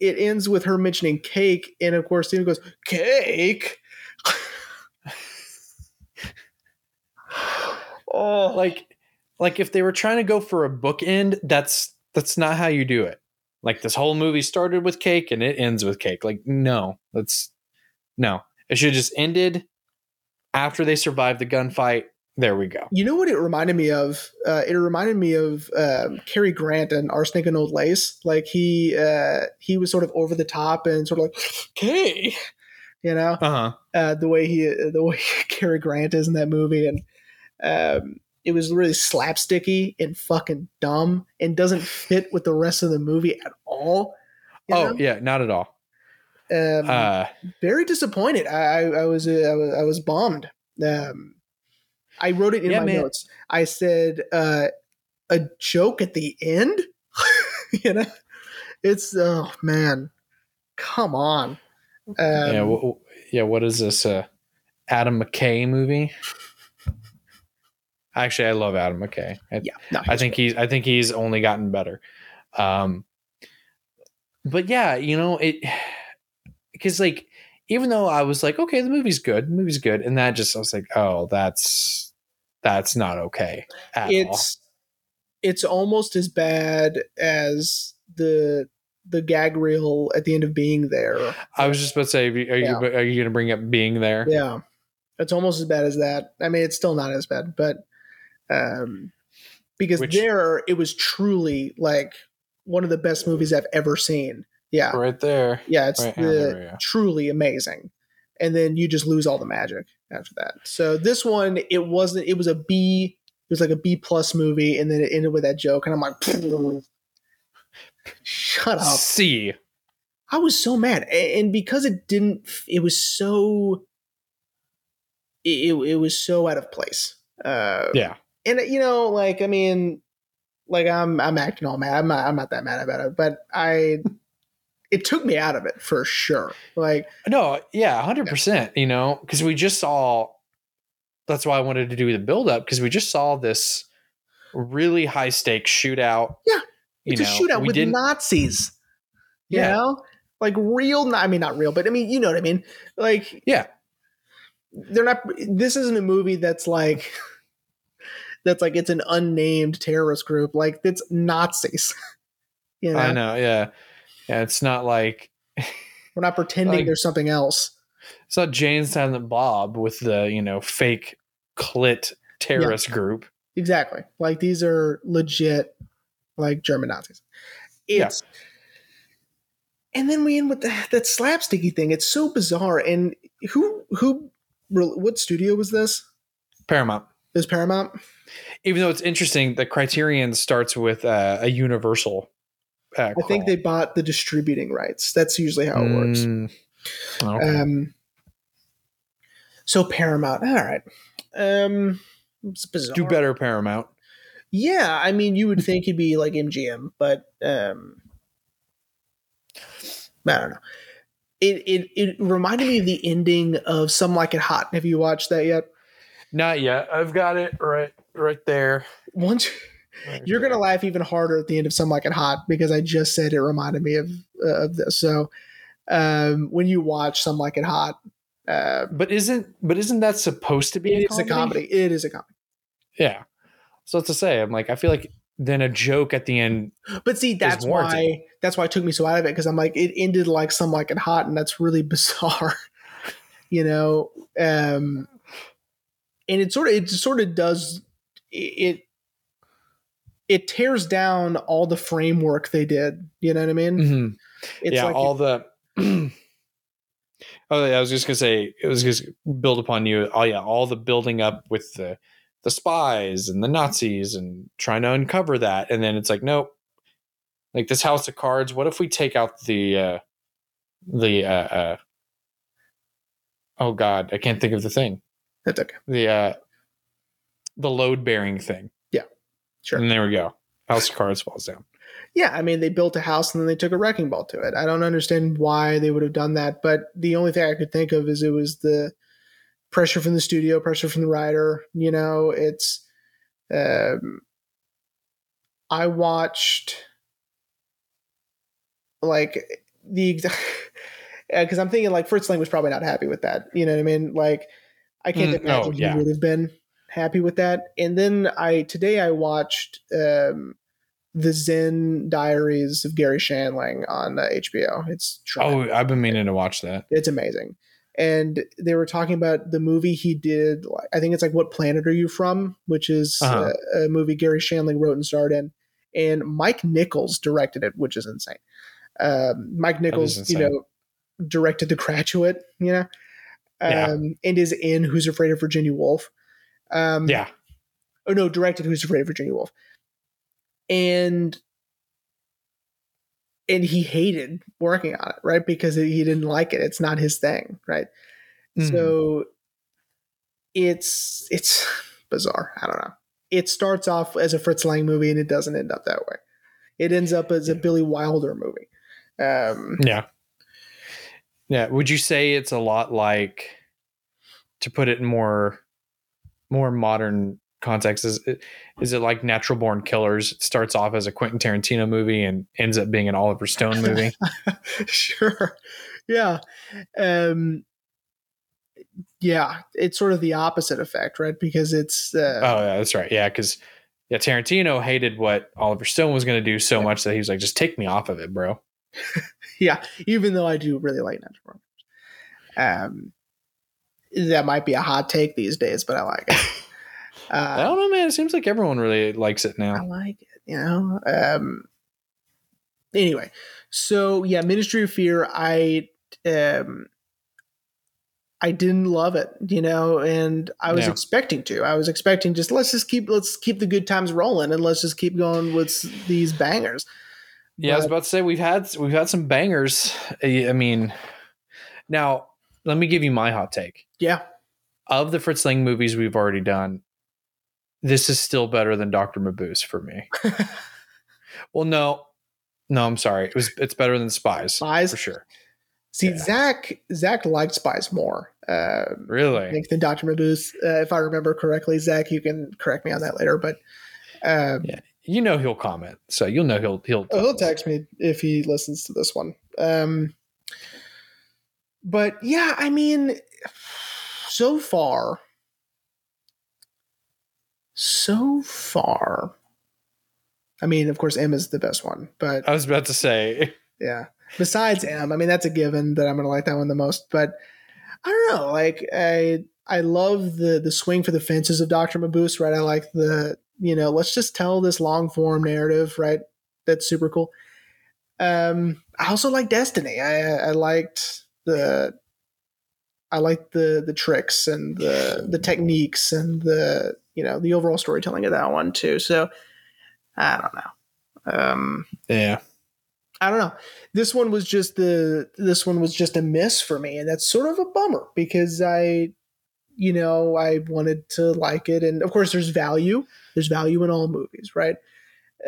It ends with her mentioning cake, and of course, Stephen goes cake. oh, Like, like if they were trying to go for a bookend, that's that's not how you do it. Like this whole movie started with cake and it ends with cake. Like, no, that's no. It should have just ended after they survived the gunfight. There we go. You know what it reminded me of? Uh, it reminded me of um, Cary Grant and Arsenic and Old Lace. Like he uh, he was sort of over the top and sort of like, "Okay," you know, Uh huh. uh, the way he the way Cary Grant is in that movie, and um, it was really slapsticky and fucking dumb and doesn't fit with the rest of the movie at all. Oh know? yeah, not at all. um, Uh, very disappointed. I, I, I was uh, I was I was bummed. Um, I wrote it in Yeah, my man. notes. I said uh, a joke at the end. you know, it's oh man, come on. Um, yeah, wh- wh- yeah. What is this? Uh, Adam McKay movie? Actually, I love Adam McKay. I, yeah, no, I think he's I think he's only gotten better. Um but yeah, you know, it because like even though I was like, okay, the movie's good, the movie's good, and that just I was like, oh, that's that's not okay at it's it's almost as bad as the the gag reel at the end of being there. I was just about to say, are you Yeah. are you going to bring up being there? Yeah, it's almost as bad as that. I mean, it's still not as bad, but um, because Which- there it was truly like one of the best movies I've ever seen. Yeah, Right there. yeah, it's Right, the there truly amazing, and then you just lose all the magic after that. So this one, it wasn't. It was a B. It was like a B plus movie, and then it ended with that joke, and I'm like, shut up. C. I was so mad, and because it didn't, it was so, it, it was so out of place. Uh, Yeah. And uh, you know, like I mean, like I'm I'm acting all mad. I'm not, I'm not that mad about it, but I, it took me out of it for sure. Like No, yeah, hundred percent. You know, because we just saw. That's why I wanted to do the build up because we just saw this really high stakes shootout. Yeah, you it's know, a shootout with didn't. Nazis. You Yeah. know, like real. I mean, not real, but I mean, you know what I mean. Like Yeah. they're not. This isn't a movie that's like. That's like it's an unnamed terrorist group. Like it's Nazis. you know, I know. Yeah, yeah. It's not like we're not pretending Like- there's something else. it's not Jay and Silent Bob with the you know fake clit terrorist group. Exactly. Like these are legit, like German Nazis. Yeah. And then we end with that, that slapsticky thing. It's so bizarre. And who who what studio was this? Paramount. Was Paramount. Even though it's interesting, the Criterion starts with uh, a Universal. Uh, I think they bought the distributing rights. That's usually how it works. Mm, okay. Um, so Paramount. All right. Um. Do better, Paramount. Yeah, I mean, you would think it'd be like MGM, but um, I don't know. It it it reminded me of the ending of Some Like It Hot. Have you watched that yet? Not yet. I've got it right right there. Once you're gonna laugh even harder at the end of Some Like It Hot because I just said it reminded me of uh, of this. So um, when you watch Some Like It Hot, uh, But isn't but isn't that supposed to be it a a comedy. It is a comedy. Yeah. So to say, I'm like, I feel like then a joke at the end. But see, that's why that's why it took me so out of it because I'm like it ended like Some Like It Hot, and that's really bizarre, you know. Um, and it sort of it sort of does it it tears down all the framework they did. You know what I mean? Mhm. It's yeah, like all the. oh, yeah, I was just gonna say it was just build upon you. Oh yeah, all the building up with the the spies and the Nazis and trying to uncover that, and then it's like, nope. Like this house of cards. What if we take out the uh the uh, uh oh god, I can't think of the thing. That's okay. The uh the load bearing thing. Yeah, sure. And there we go. House of cards falls down. Yeah, I mean, they built a house and then they took a wrecking ball to it. I don't understand why they would have done that, but the only thing I could think of is it was the pressure from the studio, pressure from the writer. You know, it's. Um, I watched like the because I'm thinking like Fritz Lang was probably not happy with that. You know what I mean? Like, I can't Mm, imagine oh, he would have been happy with that. And then I today I watched um, the Zen Diaries of Garry Shandling on uh, HBO. It's tremendous. Oh, I've been meaning to watch that. it's amazing. And they were talking about the movie he did. I think it's like "What Planet Are You From," which is Uh-huh. uh, a movie Garry Shandling wrote and starred in, and Mike Nichols directed it, which is insane. Um, Mike Nichols, you know, directed The Graduate, you know, um, Yeah. and is in Who's Afraid of Virginia Woolf. Um, Yeah. oh no, directed Who's Afraid of Virginia Woolf, and and he hated working on it, right? Because he didn't like it. It's not his thing, right? Mhm. So it's it's bizarre. I don't know. It starts off as a Fritz Lang movie and it doesn't end up that way. It ends up as a Billy Wilder movie. Um, Yeah. Yeah. Would you say it's a lot like to put it in more more modern context, is it is it like Natural Born Killers? It starts off as a Quentin Tarantino movie and ends up being an Oliver Stone movie. sure. Yeah. Um, yeah. It's sort of the opposite effect, right? Because it's uh, oh yeah, that's right. Yeah, because yeah, Tarantino hated what Oliver Stone was gonna do so much that he was like, just take me off of it, bro. yeah, even though I do really like Natural Born. Um, that might be a hot take these days, but I like it. I Uh, don't know, man. It seems like everyone really likes it now. I like it, you know. Um, anyway, so yeah, Ministry of Fear. I um, I didn't love it, you know, and I was Yeah. expecting to. I was expecting just let's just keep let's keep the good times rolling and let's just keep going with these bangers. Yeah, I was about to say we've had we've had some bangers. I I mean, now let me give you my hot take. Yeah, Of the Fritz Lang movies we've already done, this is still better than Doctor Mabuse for me. well, no, no, I'm sorry. It was it's better than Spies, Spies? for sure. See, Yeah. Zach Zach liked Spies more. Um, I Really? think than Doctor Mabuse, uh, if I remember correctly. Zach, you can correct me on that later, but um, Yeah. You know he'll comment, so you'll know he'll he'll Oh, he'll text me if he listens to this one. Um, but yeah, I mean, so far, so far, I mean, of course, M is the best one, but I was about to say. yeah. Besides M, I mean, that's a given that I'm going to like that one the most. But I don't know, like I I love the the swing for the fences of Doctor Mabuse, right? I like the you know, let's just tell this long form narrative, right? That's super cool. Um, I also like Destiny. I I liked the I liked the the tricks and the the techniques and the you know the overall storytelling of that one too. So I don't know. Um, Yeah. I don't know. This one was just the this one was just a miss for me, and that's sort of a bummer because I, you know, I wanted to like it, and of course, there's value. There's value in all movies, right?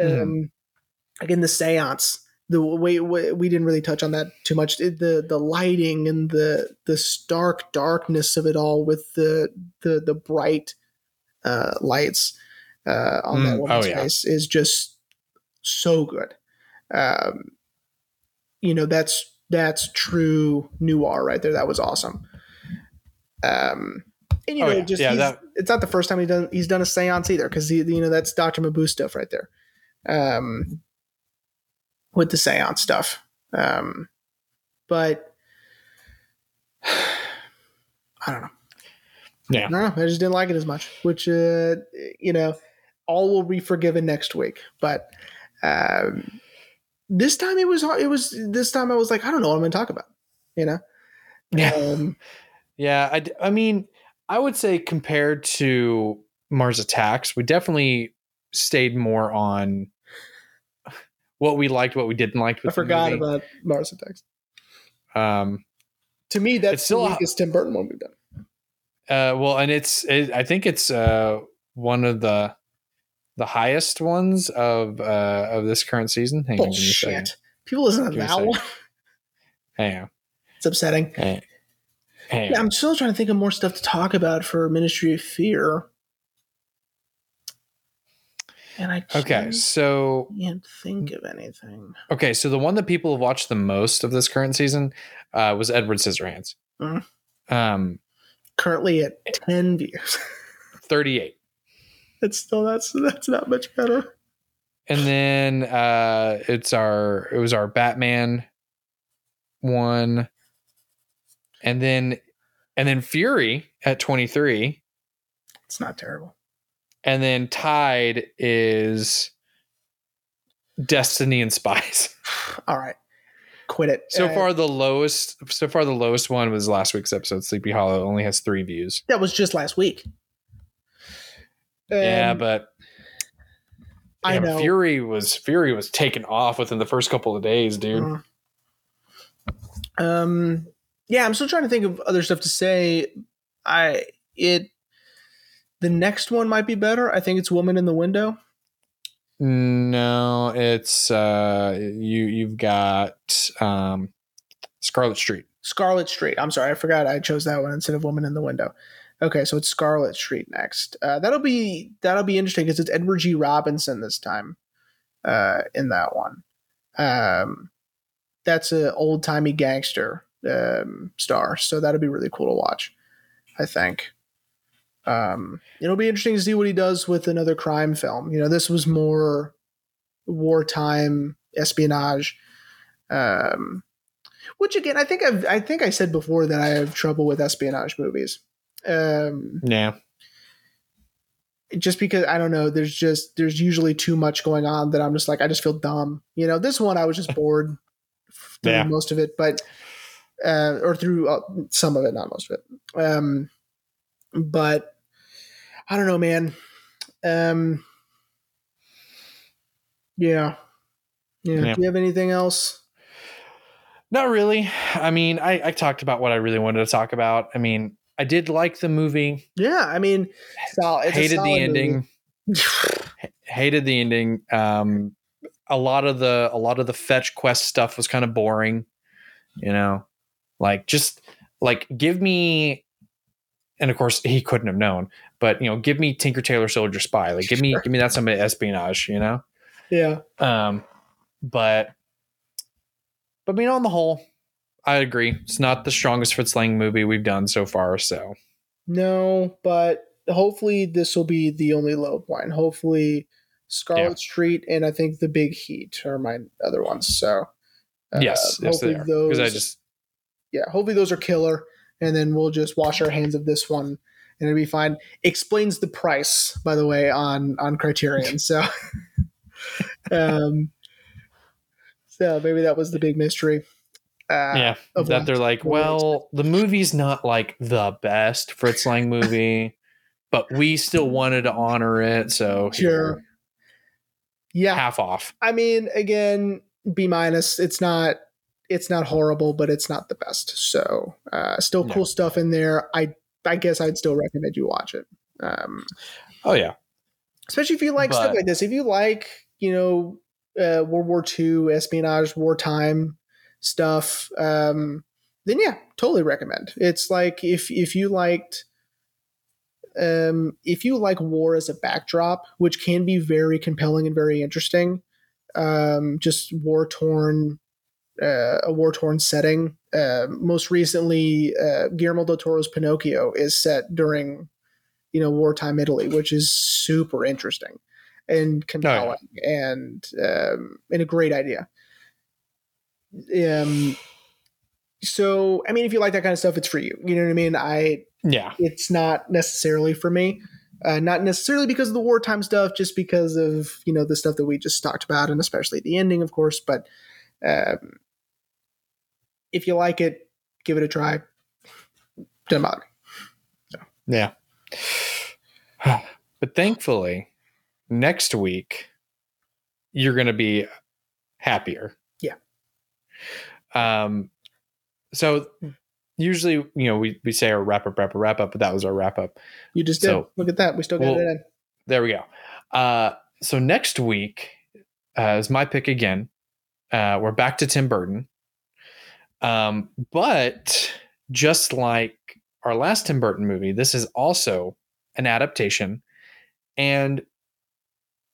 Mhm. Um, again, the Seance the way we didn't really touch on that too much. The the lighting and the the stark darkness of it all with the the the bright uh, lights uh, on Mm, that woman's oh, yeah. face is just so good. Um, you know that's that's true noir right there. That was awesome. Um, and you Oh, know, yeah. just Yeah, that- it's not the first time he's done he's done a séance either because you know that's Doctor Mabuse stuff right there. Um, with the séance stuff. Um, but I don't know. Yeah. I. I just didn't like it as much, which, uh, you know, all will be forgiven next week. But um, this time it was, it was, this time I was like, I don't know what I'm going to talk about, you know? Yeah. Um, Yeah, I, I mean, I would say compared to Mars Attacks, we definitely stayed more on what we liked, what we didn't like. I forgot about Mars Attacks. Um, To me, that's It's still the a- weakest Tim Burton one we've done. uh, well, and it's, it, I think it's uh, one of the the highest ones of uh, of this current season. Hang on, give me a second. Bullshit. People listen to a that one. Hang on. It's upsetting. Hang, Yeah. I'm still trying to think of more stuff to talk about for Ministry of Fear. And I Okay, so can't think of anything. okay, so the one that people have watched the most of this current season uh, was Edward Scissorhands. Mhm. Um, Currently at 10 views. thirty eight. It's still that's that's not much better. and then uh it's our it was our batman one and then and then fury at 23 It's not terrible. and then tied is destiny and spies All right. Quit it. so Uh, far the lowest so far the lowest one was last week's episode sleepy hollow only has three views that was just last week. yeah Um, but I know. fury was fury was taken off within the first couple of days dude Mm. Um yeah, I'm still trying to think of other stuff to say. I it the next one might be better. I think it's Woman in the Window. No, it's uh you you've got um Scarlet Street. Scarlet Street. I'm sorry, I forgot I chose that one instead of Woman in the Window. Okay, so it's Scarlet Street next. Uh, that'll be that'll be interesting because it's Edward G. Robinson this time uh, in that one. Um, that's a old timey gangster um, star, so that'll be really cool to watch. I think. Um, it'll be interesting to see what he does with another crime film. You know, this was more wartime espionage. Um, which again, I think I've, I think I said before that I have trouble with espionage movies. Um, Yeah. just because I don't know, there's just there's usually too much going on that I'm just like I just feel dumb. You know, this one I was just bored through Yeah. most of it, but uh, or through uh, some of it, not most of it. Um, but I don't know, man. Um, yeah. yeah, Yeah. Do you have anything else? Not really. I mean, I, I talked about what I really wanted to talk about. I mean, I did like the movie. Yeah, I mean, sol- it's hated the ending. hated the ending. Um a lot of the a lot of the fetch quest stuff was kind of boring. You know, like just like give me and of course he couldn't have known, but you know, give me Tinker Tailor Soldier Spy. Like give me Sure. give me that some espionage, you know? yeah, Um, but but I mean, on the whole, I agree. It's not the strongest Fritz Lang movie we've done so far. So no, but hopefully this will be the only low point. Hopefully, Scarlet Yeah. Street and I think the Big Heat are my other ones. So uh, yes, yes, they are. Because I those- just yeah, hopefully those are killer, and then we'll just wash our hands of this one, and it'll be fine. Explains the price, by the way, on on Criterion. So, um, so maybe that was the big mystery. Uh, yeah, of that they're like, well, the movie's not like the best Fritz Lang movie, but we still wanted to honor it, so Sure. Yeah, half off. I mean, again, B minus. It's not it's not horrible, but it's not the best. So, uh, still No. cool stuff in there. I I guess I'd still recommend you watch it. Um, Oh yeah, especially if you like stuff like this. If you like, you know, uh, World War II espionage, wartime stuff, um, then yeah, totally recommend. It's like if if you liked um, if you like war as a backdrop, which can be very compelling and very interesting, um, just war torn, uh, a war torn setting. Uh, most recently, uh, Guillermo del Toro's Pinocchio is set during, you know, wartime Italy, which is super interesting and compelling oh, yeah. and um, and a great idea. Um, so I mean, if you like that kind of stuff, it's for you. You know what I mean? I yeah, it's not necessarily for me. Uh, not necessarily because of the wartime stuff, just because of you know the stuff that we just talked about, and especially the ending, of course. But um, if you like it, give it a try. Doesn't bother me. So. Yeah. But thankfully, next week you're going to be happier. Yeah. Um. So usually, you know, we, we say our wrap up, wrap up, wrap up, but that was our wrap up. You just did. So, Look at that. We still got well, it in. There we go. Uh, so next week uh, is my pick again. Uh, we're back to Tim Burton. Um, but just like our last Tim Burton movie, this is also an adaptation and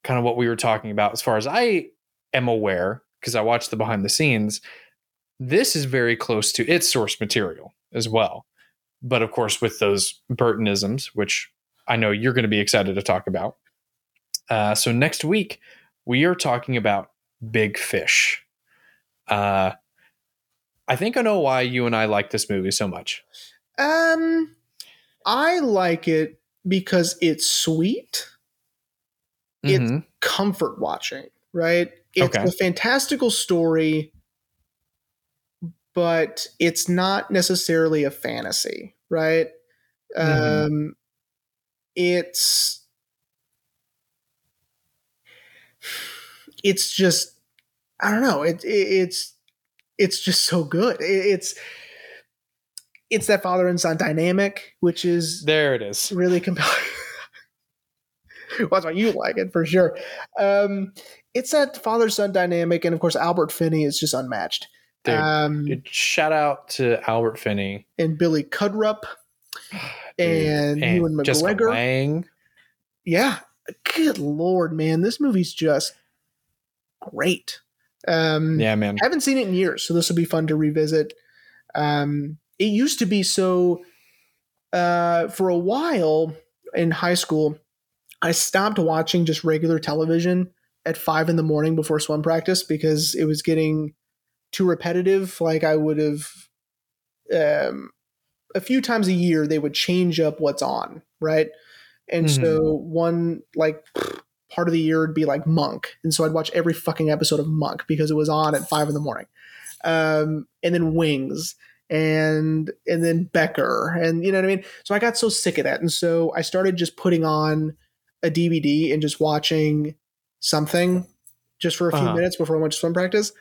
kind of what we were talking about as far as I am aware, because I watched the behind the scenes, this is very close to its source material as well. But of course, with those Burtonisms, which I know you're going to be excited to talk about. Uh, so next week, we are talking about Big Fish. Uh, I think I know why you and I like this movie so much. Um, I like it because it's sweet. Mm-hmm. It's comfort watching, right? It's okay. a fantastical story but it's not necessarily a fantasy, right? Mm-hmm. Um, it's it's just I don't know. It, it, it's it's just so good. It's it's that father and son dynamic, which is there. It is really compelling. well, that's why you like it for sure. Um, it's that father son dynamic, and of course, Albert Finney is just unmatched. Dude, um, dude, shout out to Albert Finney and Billy Crudup and, and Ewan McGregor. Lang. Yeah, good lord, man, this movie's just great. Um, yeah, man, I haven't seen it in years, so this will be fun to revisit. Um, it used to be so. Uh, for a while in high school, I stopped watching just regular television at five in the morning before swim practice because it was getting too repetitive. Like I would have, um, a few times a year they would change up what's on, right? And mm-hmm. so one like part of the year would be like Monk, and so I'd watch every fucking episode of Monk because it was on at five in the morning. Um, and then Wings, and and then Becker, and you know what I mean. So I got so sick of that, and so I started just putting on a DVD and just watching something just for a few uh-huh. minutes before I went to swim practice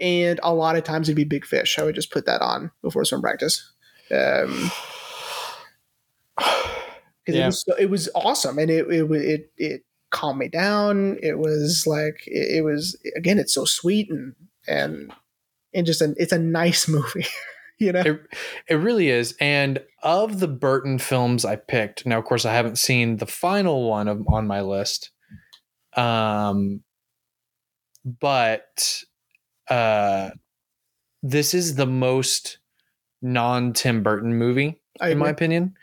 and a lot of times it'd be big fish. I would just put that on before swim practice. Um, yeah. it was so, it was awesome, and it it it it calmed me down. It was like it, it was again, it's so sweet and and and just an it's a nice movie. you know, it, it really is. And of the Burton films I picked, now of course I haven't seen the final one of, on my list. Um, but uh, this is the most non Tim Burton movie, in my opinion.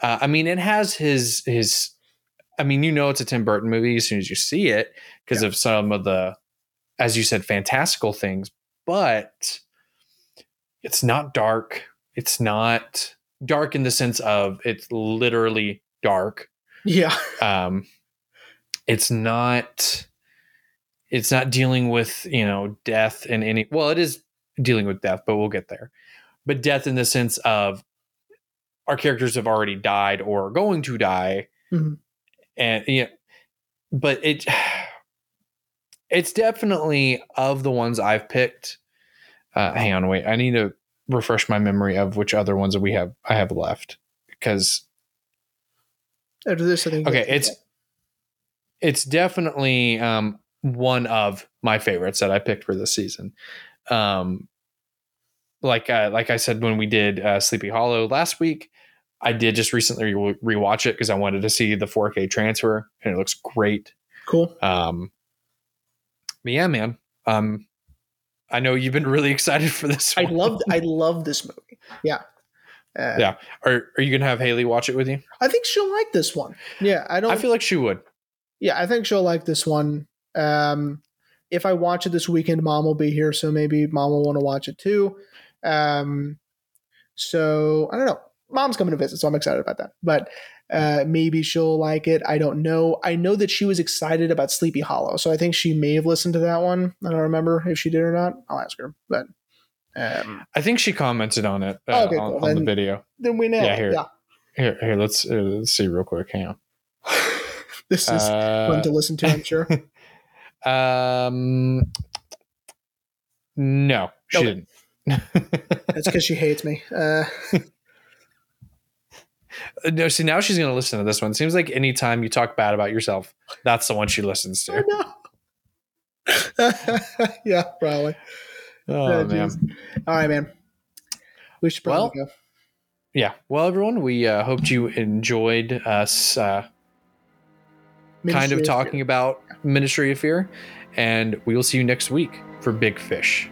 Uh, I mean, it has his his. I mean, you know, it's a Tim Burton movie as soon as you see it because yeah. of some of the, as you said, fantastical things. But it's not dark. It's not dark in the sense of it's literally dark. Yeah. Um, it's not it's not dealing with you know death and any well it is dealing with death but we'll get there but death in the sense of our characters have already died or are going to die mm-hmm. And yeah but it it's definitely of the ones i've picked uh hang on wait i need to refresh my memory of which other ones that we have i have left because after this i think okay it's it's definitely um one of my favorites that I picked for this season. Um, like uh, like I said when we did uh, Sleepy Hollow last week, I did just recently re- rewatch it because I wanted to see the 4K transfer, and it looks great. Cool. Um, but yeah, man. Um, I know you've been really excited for this. I one. loved I love this movie. Yeah. Uh, Yeah. Are Are you gonna have Haley watch it with you? I think she'll like this one. Yeah, I don't I feel like she would. yeah, I think she'll like this one. Um, if I watch it this weekend, mom will be here, so maybe mom will want to watch it too. Um, so I don't know. Mom's coming to visit, so I'm excited about that. But uh, maybe she'll like it. I don't know. I know that she was excited about Sleepy Hollow, so I think she may have listened to that one. I don't remember if she did or not. I'll ask her. But um, I think she commented on it uh, okay, on, cool. on the video. then we know. Yeah, here. Yeah, Here, here. Let's uh, let's see real quick. Hang on. this is fun Uh, to listen to. I'm sure. um, no, she Okay. didn't. That's because she hates me. Uh, no, see now she's gonna listen to this one. Seems like anytime you talk bad about yourself, that's the one she listens I to. know. yeah, probably. Oh Oh, man. All right, man. We should probably go. Yeah. Well, everyone, we uh, hoped you enjoyed us uh, kind Ministry of talking about Ministry of Fear, and we will see you next week for Big Fish.